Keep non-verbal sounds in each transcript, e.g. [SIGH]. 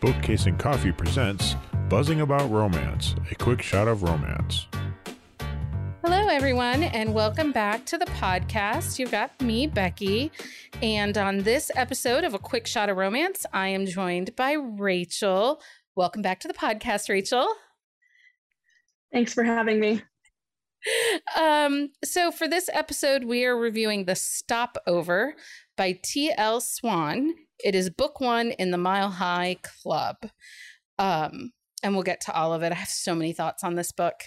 Bookcase and Coffee presents Buzzing About Romance, a quick shot of romance. Hello, everyone, and welcome back to the podcast. You've got me, Becky, and on this episode of A Quick Shot of Romance, I am joined by Rachel. Welcome back to the podcast, Rachel. Thanks for having me. Um, so, for this episode, we are reviewing The Stopover by T.L. Swan. It is book one in the Mile High Club. Um, and we'll get to all of it. I have so many thoughts on this book.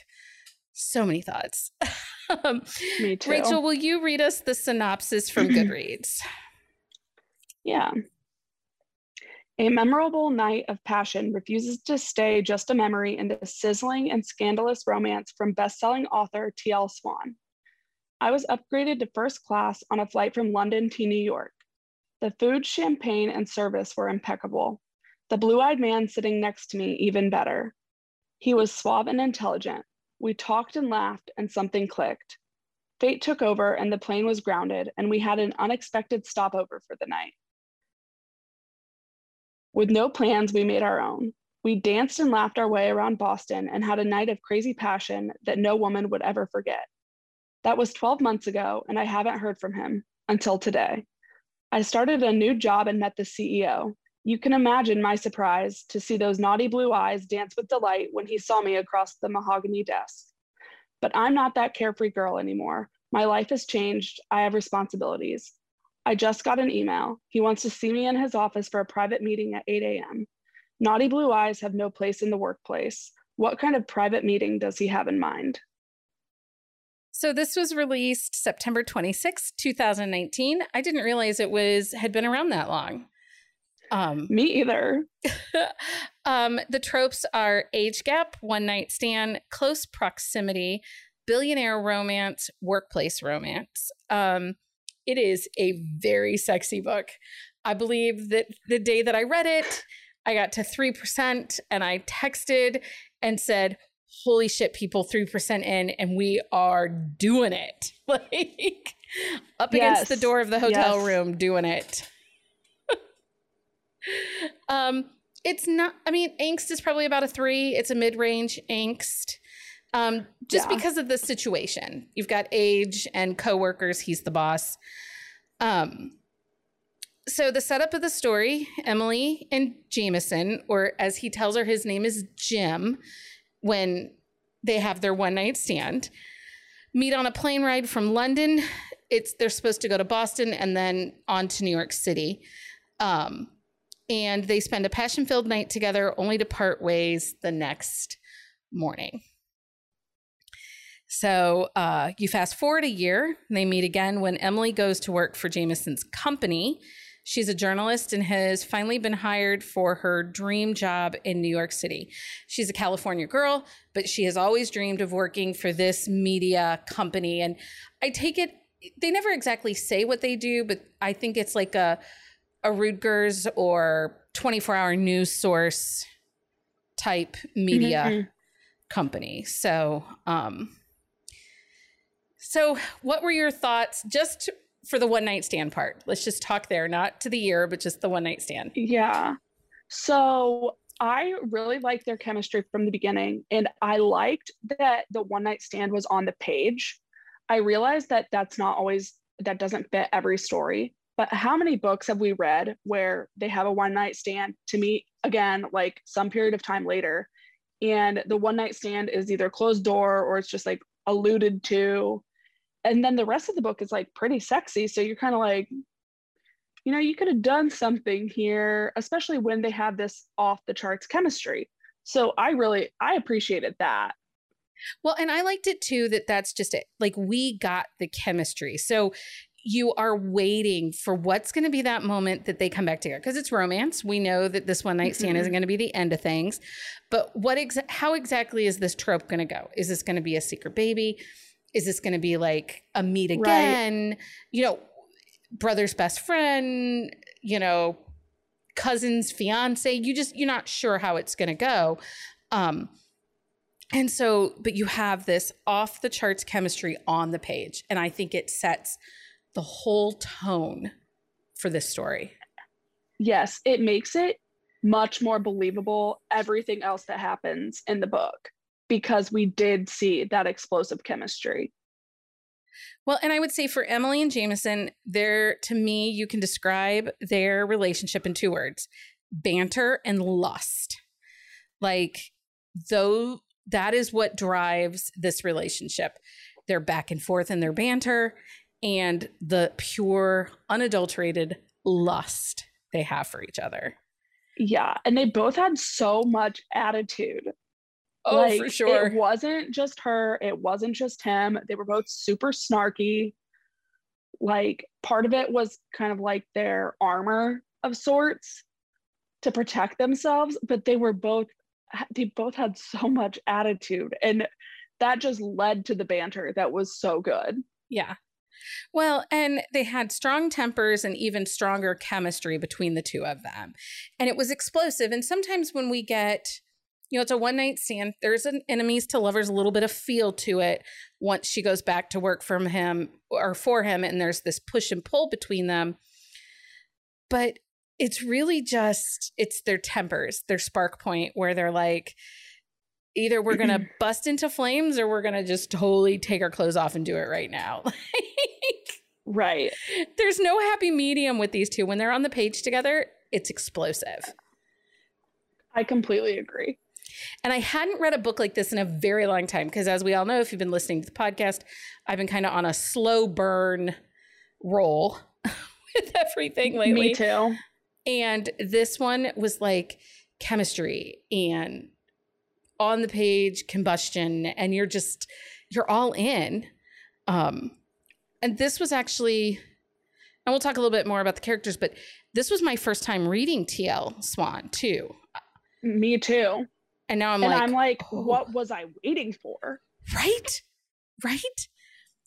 So many thoughts. [LAUGHS] um, Me too. Rachel, will you read us the synopsis from [CLEARS THROAT] Goodreads? Yeah. A memorable night of passion refuses to stay just a memory in the sizzling and scandalous romance from best-selling author T.L. Swan. I was upgraded to first class on a flight from London to New York. The food, champagne, and service were impeccable. The blue eyed man sitting next to me, even better. He was suave and intelligent. We talked and laughed, and something clicked. Fate took over, and the plane was grounded, and we had an unexpected stopover for the night. With no plans, we made our own. We danced and laughed our way around Boston and had a night of crazy passion that no woman would ever forget. That was 12 months ago, and I haven't heard from him until today. I started a new job and met the CEO. You can imagine my surprise to see those naughty blue eyes dance with delight when he saw me across the mahogany desk. But I'm not that carefree girl anymore. My life has changed. I have responsibilities. I just got an email. He wants to see me in his office for a private meeting at 8 a.m. Naughty blue eyes have no place in the workplace. What kind of private meeting does he have in mind? So this was released September 26, 2019. I didn't realize it was had been around that long. Um, [LAUGHS] Me either. um, the tropes are age gap, one night stand, close proximity, billionaire romance, workplace romance. Um, it is a very sexy book. I believe that the day that I read it, I got to 3% and I texted and said, holy shit, people 3% in and we are doing it. [LAUGHS] Like up yes. against the door of the hotel yes. room doing it. [LAUGHS] um, it's not, I mean, angst is probably about a three. It's a mid range angst. Um, just yeah. because of the situation. You've got age and coworkers, he's the boss. Um, so the setup of the story, Emily and Jameson, or as he tells her, his name is Jim, when they have their one night stand, meet on a plane ride from London. It's they're supposed to go to Boston and then on to New York City. Um, and they spend a passion filled night together, only to part ways the next morning. So uh, you fast forward a year, they meet again when Emily goes to work for Jameson's company She's a journalist and has finally been hired for her dream job in New York City. She's a California girl, but she has always dreamed of working for this media company. And I take it, they never exactly say what they do, but I think it's like a, a Reuters or 24 hour news source type media mm-hmm. company. So, um, so what were your thoughts just for the one night stand part. Let's just talk there, not to the year, but just the one night stand. Yeah. So I really liked their chemistry from the beginning. And I liked that the one night stand was on the page. I realized that that's not always, that doesn't fit every story. But how many books have we read where they have a one night stand to meet again, like some period of time later? And the one night stand is either closed door or it's just like alluded to and then the rest of the book is like pretty sexy so you're kind of like you know you could have done something here especially when they have this off the charts chemistry so i really i appreciated that well and i liked it too that that's just it like we got the chemistry so you are waiting for what's going to be that moment that they come back together because it's romance. We know that this one night stand mm-hmm. isn't going to be the end of things, but what ex- how exactly is this trope going to go? Is this going to be a secret baby? Is this going to be like a meet again? Right. You know, brother's best friend, you know, cousin's fiance. You just, you're not sure how it's going to go. Um, and so, but you have this off the charts chemistry on the page. And I think it sets the whole tone for this story. Yes, it makes it much more believable everything else that happens in the book because we did see that explosive chemistry. Well, and I would say for Emily and Jameson, there to me, you can describe their relationship in two words banter and lust. Like, though that is what drives this relationship. They're back and forth in their banter and the pure, unadulterated lust they have for each other. Yeah. And they both had so much attitude. Oh, like, for sure. It wasn't just her, it wasn't just him. They were both super snarky. Like, part of it was kind of like their armor of sorts to protect themselves, but they were both they both had so much attitude and that just led to the banter that was so good. Yeah. Well, and they had strong tempers and even stronger chemistry between the two of them. And it was explosive. And sometimes when we get, you know, it's a one night stand, there's an enemies to lovers, a little bit of feel to it once she goes back to work from him or for him. And there's this push and pull between them. But it's really just, it's their tempers, their spark point where they're like, either we're going to [CLEARS THROAT] bust into flames or we're going to just totally take our clothes off and do it right now. [LAUGHS] right. There's no happy medium with these two. When they're on the page together, it's explosive. I completely agree. And I hadn't read a book like this in a very long time because, as we all know, if you've been listening to the podcast, I've been kind of on a slow burn roll [LAUGHS] with everything lately. Me too. And this one was like chemistry and on the page combustion and you're just you're all in um and this was actually and we'll talk a little bit more about the characters but this was my first time reading tl swan too me too and now i'm and like i'm like oh. what was i waiting for right right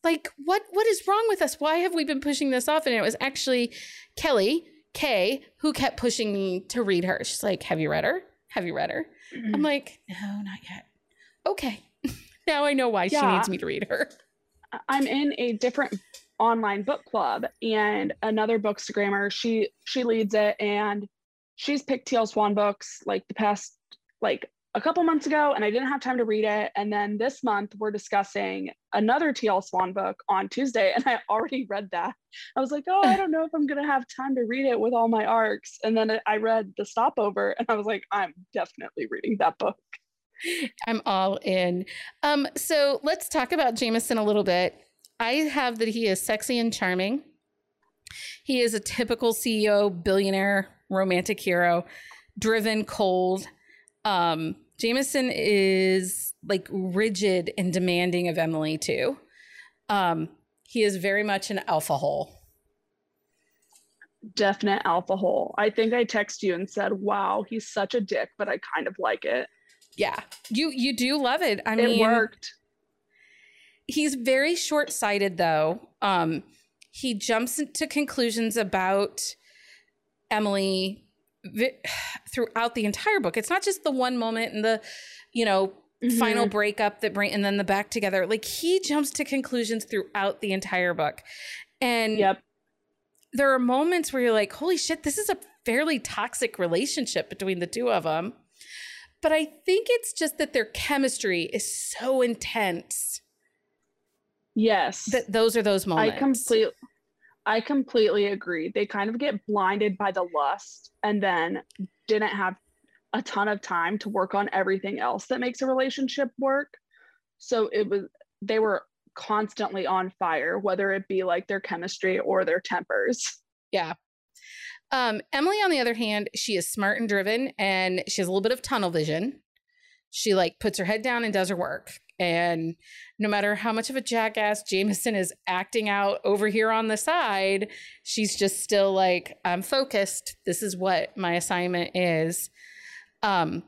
like what what is wrong with us why have we been pushing this off and it was actually kelly kay who kept pushing me to read her she's like have you read her have you read her Mm-hmm. I'm like, no, not yet. Okay. [LAUGHS] now I know why yeah. she needs me to read her. I'm in a different online book club and another bookstagrammer, she she leads it and she's picked TL Swan books like the past like a couple months ago and I didn't have time to read it. And then this month we're discussing another TL Swan book on Tuesday and I already read that. I was like, oh, I don't know if I'm going to have time to read it with all my arcs. And then I read The Stopover and I was like, I'm definitely reading that book. I'm all in. Um, so let's talk about Jameson a little bit. I have that he is sexy and charming. He is a typical CEO, billionaire, romantic hero, driven, cold. Um, Jameson is like rigid and demanding of Emily too. Um, he is very much an alpha hole. Definite alpha hole. I think I text you and said, "Wow, he's such a dick, but I kind of like it." Yeah, you you do love it. I it mean, it worked. He's very short sighted though. Um, he jumps to conclusions about Emily [SIGHS] throughout the entire book. It's not just the one moment and the, you know, mm-hmm. final breakup that bring and then the back together. Like he jumps to conclusions throughout the entire book. And yep. there are moments where you're like, holy shit, this is a fairly toxic relationship between the two of them. But I think it's just that their chemistry is so intense. Yes. That those are those moments. I completely I completely agree. They kind of get blinded by the lust and then didn't have a ton of time to work on everything else that makes a relationship work. So it was they were constantly on fire, whether it be like their chemistry or their tempers. Yeah. Um, Emily, on the other hand, she is smart and driven and she has a little bit of tunnel vision. She like puts her head down and does her work. And no matter how much of a jackass Jameson is acting out over here on the side, she's just still like, I'm focused. This is what my assignment is. Um,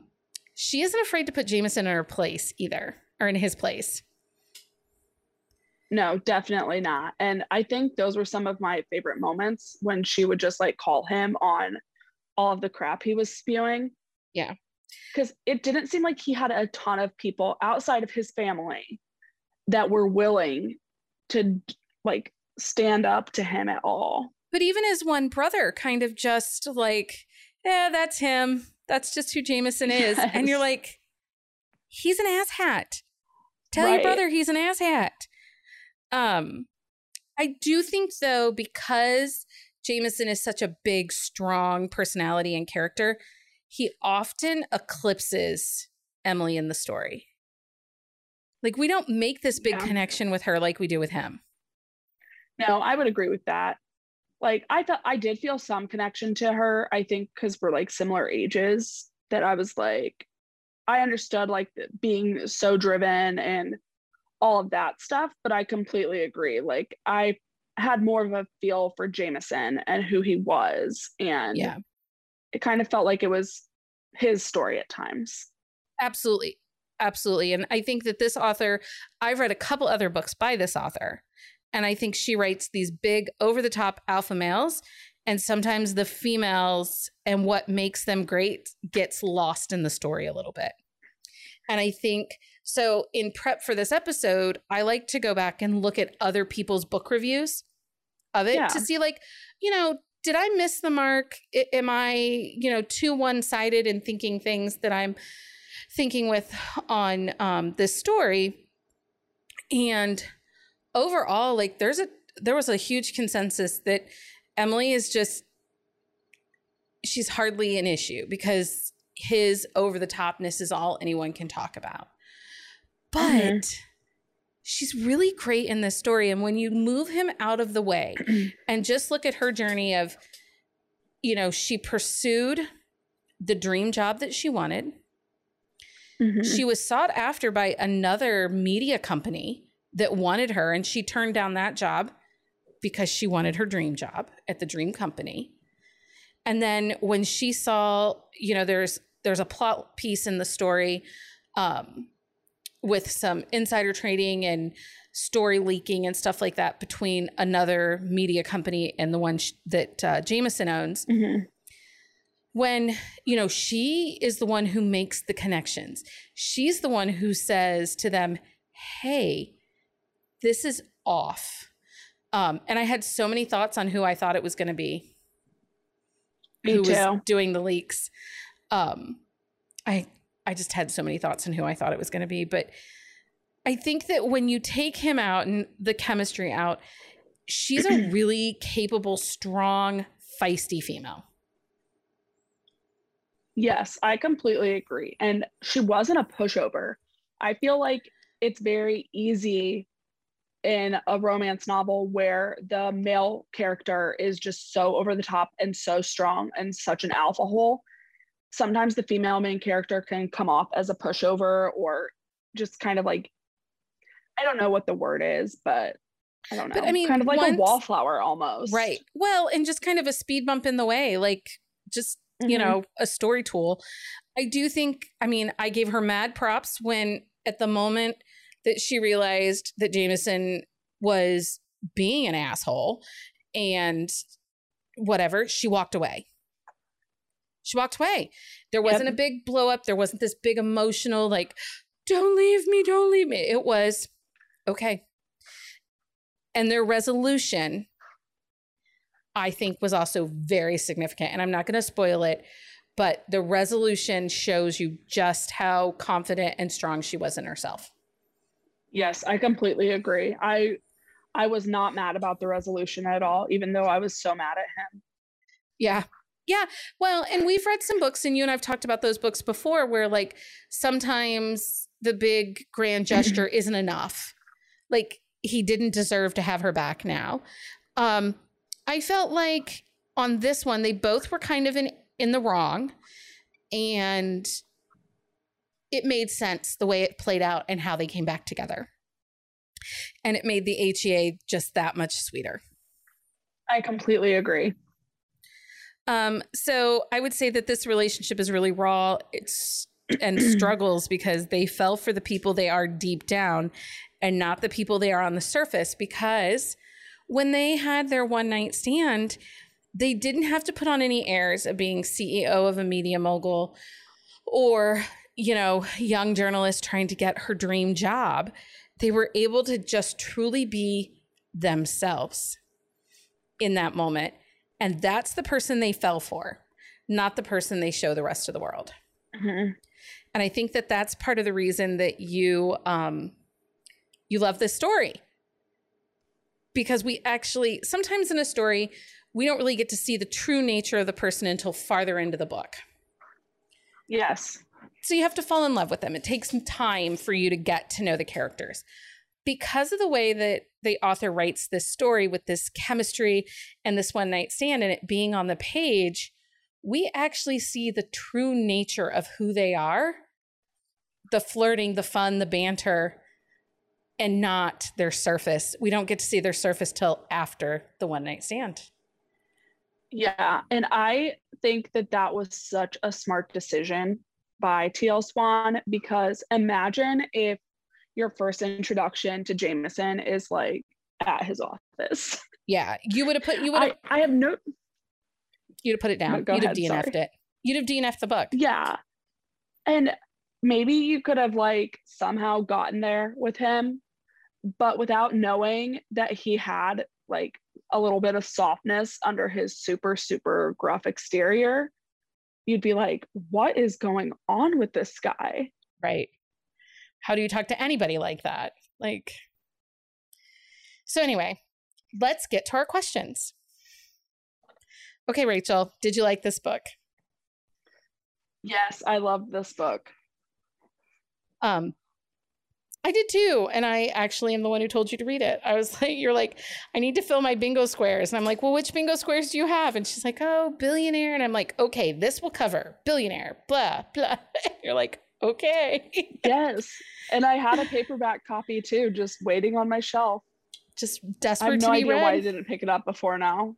she isn't afraid to put Jameson in her place either, or in his place. No, definitely not. And I think those were some of my favorite moments when she would just like call him on all of the crap he was spewing. Yeah because it didn't seem like he had a ton of people outside of his family that were willing to like stand up to him at all. But even his one brother kind of just like, yeah, that's him. That's just who Jameson is. Yes. [LAUGHS] And you're like, he's an asshat. Tell right. your brother he's an asshat. Um, I do think though, because Jameson is such a big, strong personality and character, he often eclipses Emily in the story. Like we don't make this big yeah. connection with her like we do with him. No, I would agree with that. Like I thought I did feel some connection to her, I think because we're like similar ages that I was like I understood like being so driven and all of that stuff, but I completely agree. Like I had more of a feel for Jameson and who he was and yeah. It kind of felt like it was his story at times. Absolutely. Absolutely. And I think that this author, I've read a couple other books by this author, and I think she writes these big, over the top alpha males. And sometimes the females and what makes them great gets lost in the story a little bit. And I think so, in prep for this episode, I like to go back and look at other people's book reviews of it yeah. to see, like, you know, did I miss the mark? Am I, you know, too one sided in thinking things that I'm thinking with on um, this story. And overall, like there's a there was a huge consensus that Emily is just she's hardly an issue because his over the topness is all anyone can talk about. But mm-hmm. She's really great in this story. And when you move him out of the way [CLEARS THROAT] and just look at her journey of, you know, she pursued the dream job that she wanted. Mm-hmm. She was sought after by another media company that wanted her, and she turned down that job because she wanted her dream job at the dream company. And then when she saw, you know, there's there's a plot piece in the story um, with some insider trading and story leaking and stuff like that between another media company and the one sh- that uh, Jameson owns. Mm-hmm. When you know she is the one who makes the connections. She's the one who says to them hey this is off. Um, and i had so many thoughts on who i thought it was going to be. Me who too. was doing the leaks. Um, i i just had so many thoughts on who i thought it was going to be but i think that when you take him out and the chemistry out she's a [CLEARS THROAT] really capable strong feisty female Yes, I completely agree. And she wasn't a pushover. I feel like it's very easy in a romance novel where the male character is just so over the top and so strong and such an alpha hole. Sometimes the female main character can come off as a pushover or just kind of like, I don't know what the word is, but I don't know. But, I mean, kind of like once, a wallflower almost. Right. Well, and just kind of a speed bump in the way. Like, just mm-hmm. you know, a story tool. I do think, I mean, I gave her mad props when at the moment that she realized that Jameson was being an asshole and whatever, she walked away. She walked away. There wasn't yep. a big blow up. There wasn't this big emotional, like, don't leave me, don't leave me. It was, okay. And their resolution I think was also very significant. And I'm not going to spoil it, but the resolution shows you just how confident and strong she was in herself. Yes, I completely agree. I I was not mad about the resolution at all, even though I was so mad at him. Yeah. Yeah. Well, and we've read some books, and you and I've talked about those books before where like sometimes the big grand gesture [CLEARS THROAT] isn't enough. Like he didn't deserve to have her back now. Um, I felt like on this one, they both were kind of in, in the wrong. And it made sense the way it played out and how they came back together. And it made the HEA just that much sweeter. I completely agree. Um, so I would say that this relationship is really raw. It's and [CLEARS THROAT] struggles because they fell for the people they are deep down and not the people they are on the surface because when they had their one night stand, they didn't have to put on any airs of being CEO of a media mogul or, you know, young journalist trying to get her dream job. They were able to just truly be themselves in that moment. And that's the person they fell for. not the person they show the rest of the world. Mhm. And I think that that's part of the reason that you um, you love this story because we actually sometimes in a story we don't really get to see the true nature of the person until farther into the book. Yes. So you have to fall in love with them. It takes some time for you to get to know the characters. Because of the way that the author writes this story with this chemistry and this one night stand and it being on the page, we actually see the true nature of who they are the flirting, the fun, the banter, and not their surface. We don't get to see their surface till after the one night stand. Yeah. And I think that that was such a smart decision by TL Swan because imagine if your first introduction to Jameson is like at his office. [LAUGHS] Yeah, you would have put you would I, I have no, you'd have put it down. No, You'd have DNF'd sorry. it. You'd have DNF'd the book. yeah. And maybe you could have like somehow gotten there with him, but without knowing that he had like a little bit of softness under his super, super gruff exterior, you'd be like, what is going on with this guy? Right. How do you talk to anybody like that? Like, so anyway, let's get to our questions. Okay, Rachel, did you like this book? Yes, I love this book. Um, I did too. And I actually am the one who told you to read it. I was [LAUGHS] like, you're like, I need to fill my bingo squares. And I'm like, well, which bingo squares do you have? And she's like, oh, billionaire. And I'm like, okay, this will cover billionaire, blah, blah. [LAUGHS] you're like, okay. [LAUGHS] Yes. And I had a paperback copy too, just waiting on my shelf. Just desperate I have no idea read. why I didn't pick it up before now.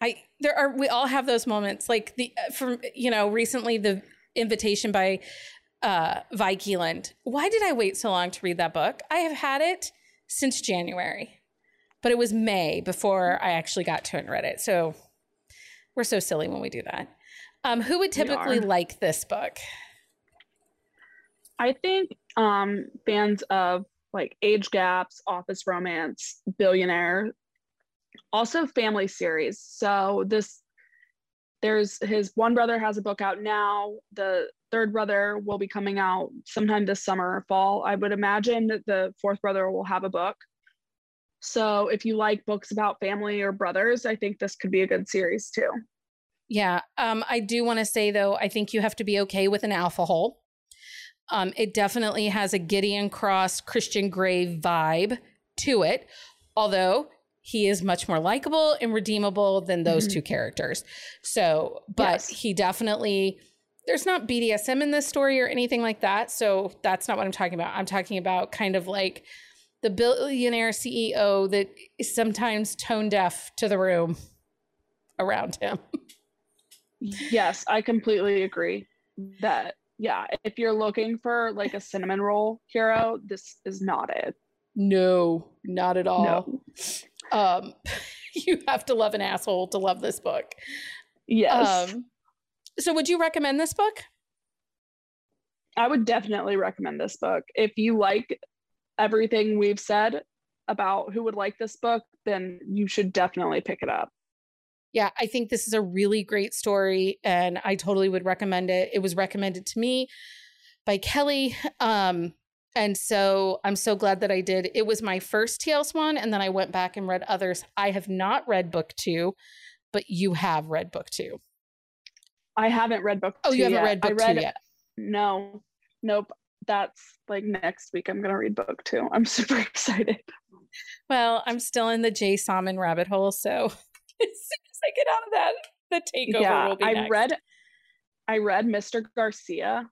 I there are we all have those moments like the uh, from you know recently the invitation by uh Vi Keeland. Why did I wait so long to read that book? I have had it since January. But it was May before I actually got to it and read it. So we're so silly when we do that. Um who would typically like this book? I think um fans of like age gaps, office romance, billionaire, also family series. So this there's his one brother has a book out now. The third brother will be coming out sometime this summer or fall. I would imagine that the fourth brother will have a book. So if you like books about family or brothers, I think this could be a good series too. Yeah. Um, I do want to say though, I think you have to be okay with an alpha hole. Um, it definitely has a Gideon Cross Christian Grey vibe to it, although he is much more likable and redeemable than those Mhm. two characters. So, but Yes. he definitely there's not BDSM in this story or anything like that. So that's not what I'm talking about. I'm talking about kind of like the billionaire CEO that is sometimes tone deaf to the room around him. Yes, I completely agree that yeah, if you're looking for like a cinnamon roll hero, this is not it. No, not at all. No. Um, [LAUGHS] you have to love an asshole to love this book. Yes. Um, so would you recommend this book? I would definitely recommend this book. If you like everything we've said about who would like this book, then you should definitely pick it up. Yeah, I think this is a really great story and I totally would recommend it. It was recommended to me by Kelly. Um, and so I'm so glad that I did. It was my first TL Swan, and then I went back and read others. I have not read book two, but you have read book two. I haven't read book Oh, you haven't yet. read book I read, two yet. No, nope. That's like next week. I'm gonna read book two. I'm [LAUGHS] super excited. Well, I'm still in the Jay Salmon rabbit hole, so [LAUGHS] as soon as I get out of that, the takeover yeah, will be I next. read I read Mr. Garcia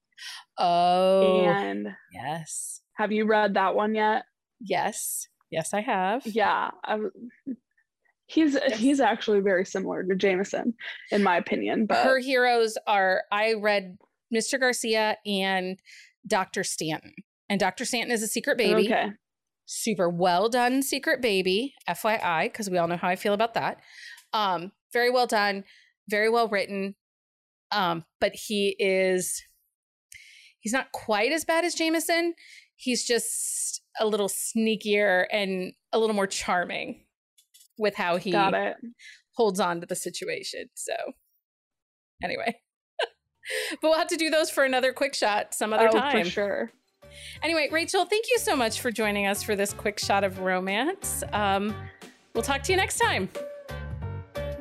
Oh, and yes, have you read that one yet? yes, yes, I have. Yeah, I, w- he's he's actually very similar to Jameson in my opinion, but Her heroes are I read Mr. Garcia and Dr. Stanton, and Dr. Stanton is a secret baby. okay. super well done secret baby fyi because we all know how i feel about that um very well done very well written um but he is he's not quite as bad as jameson he's just a little sneakier and a little more charming with how he Got it. holds on to the situation so Anyway. [LAUGHS] but we'll have to do those for another quick shot some other oh, time. For sure. Anyway, Rachel, thank you so much for joining us for this quick shot of romance. Um, we'll talk to you next time.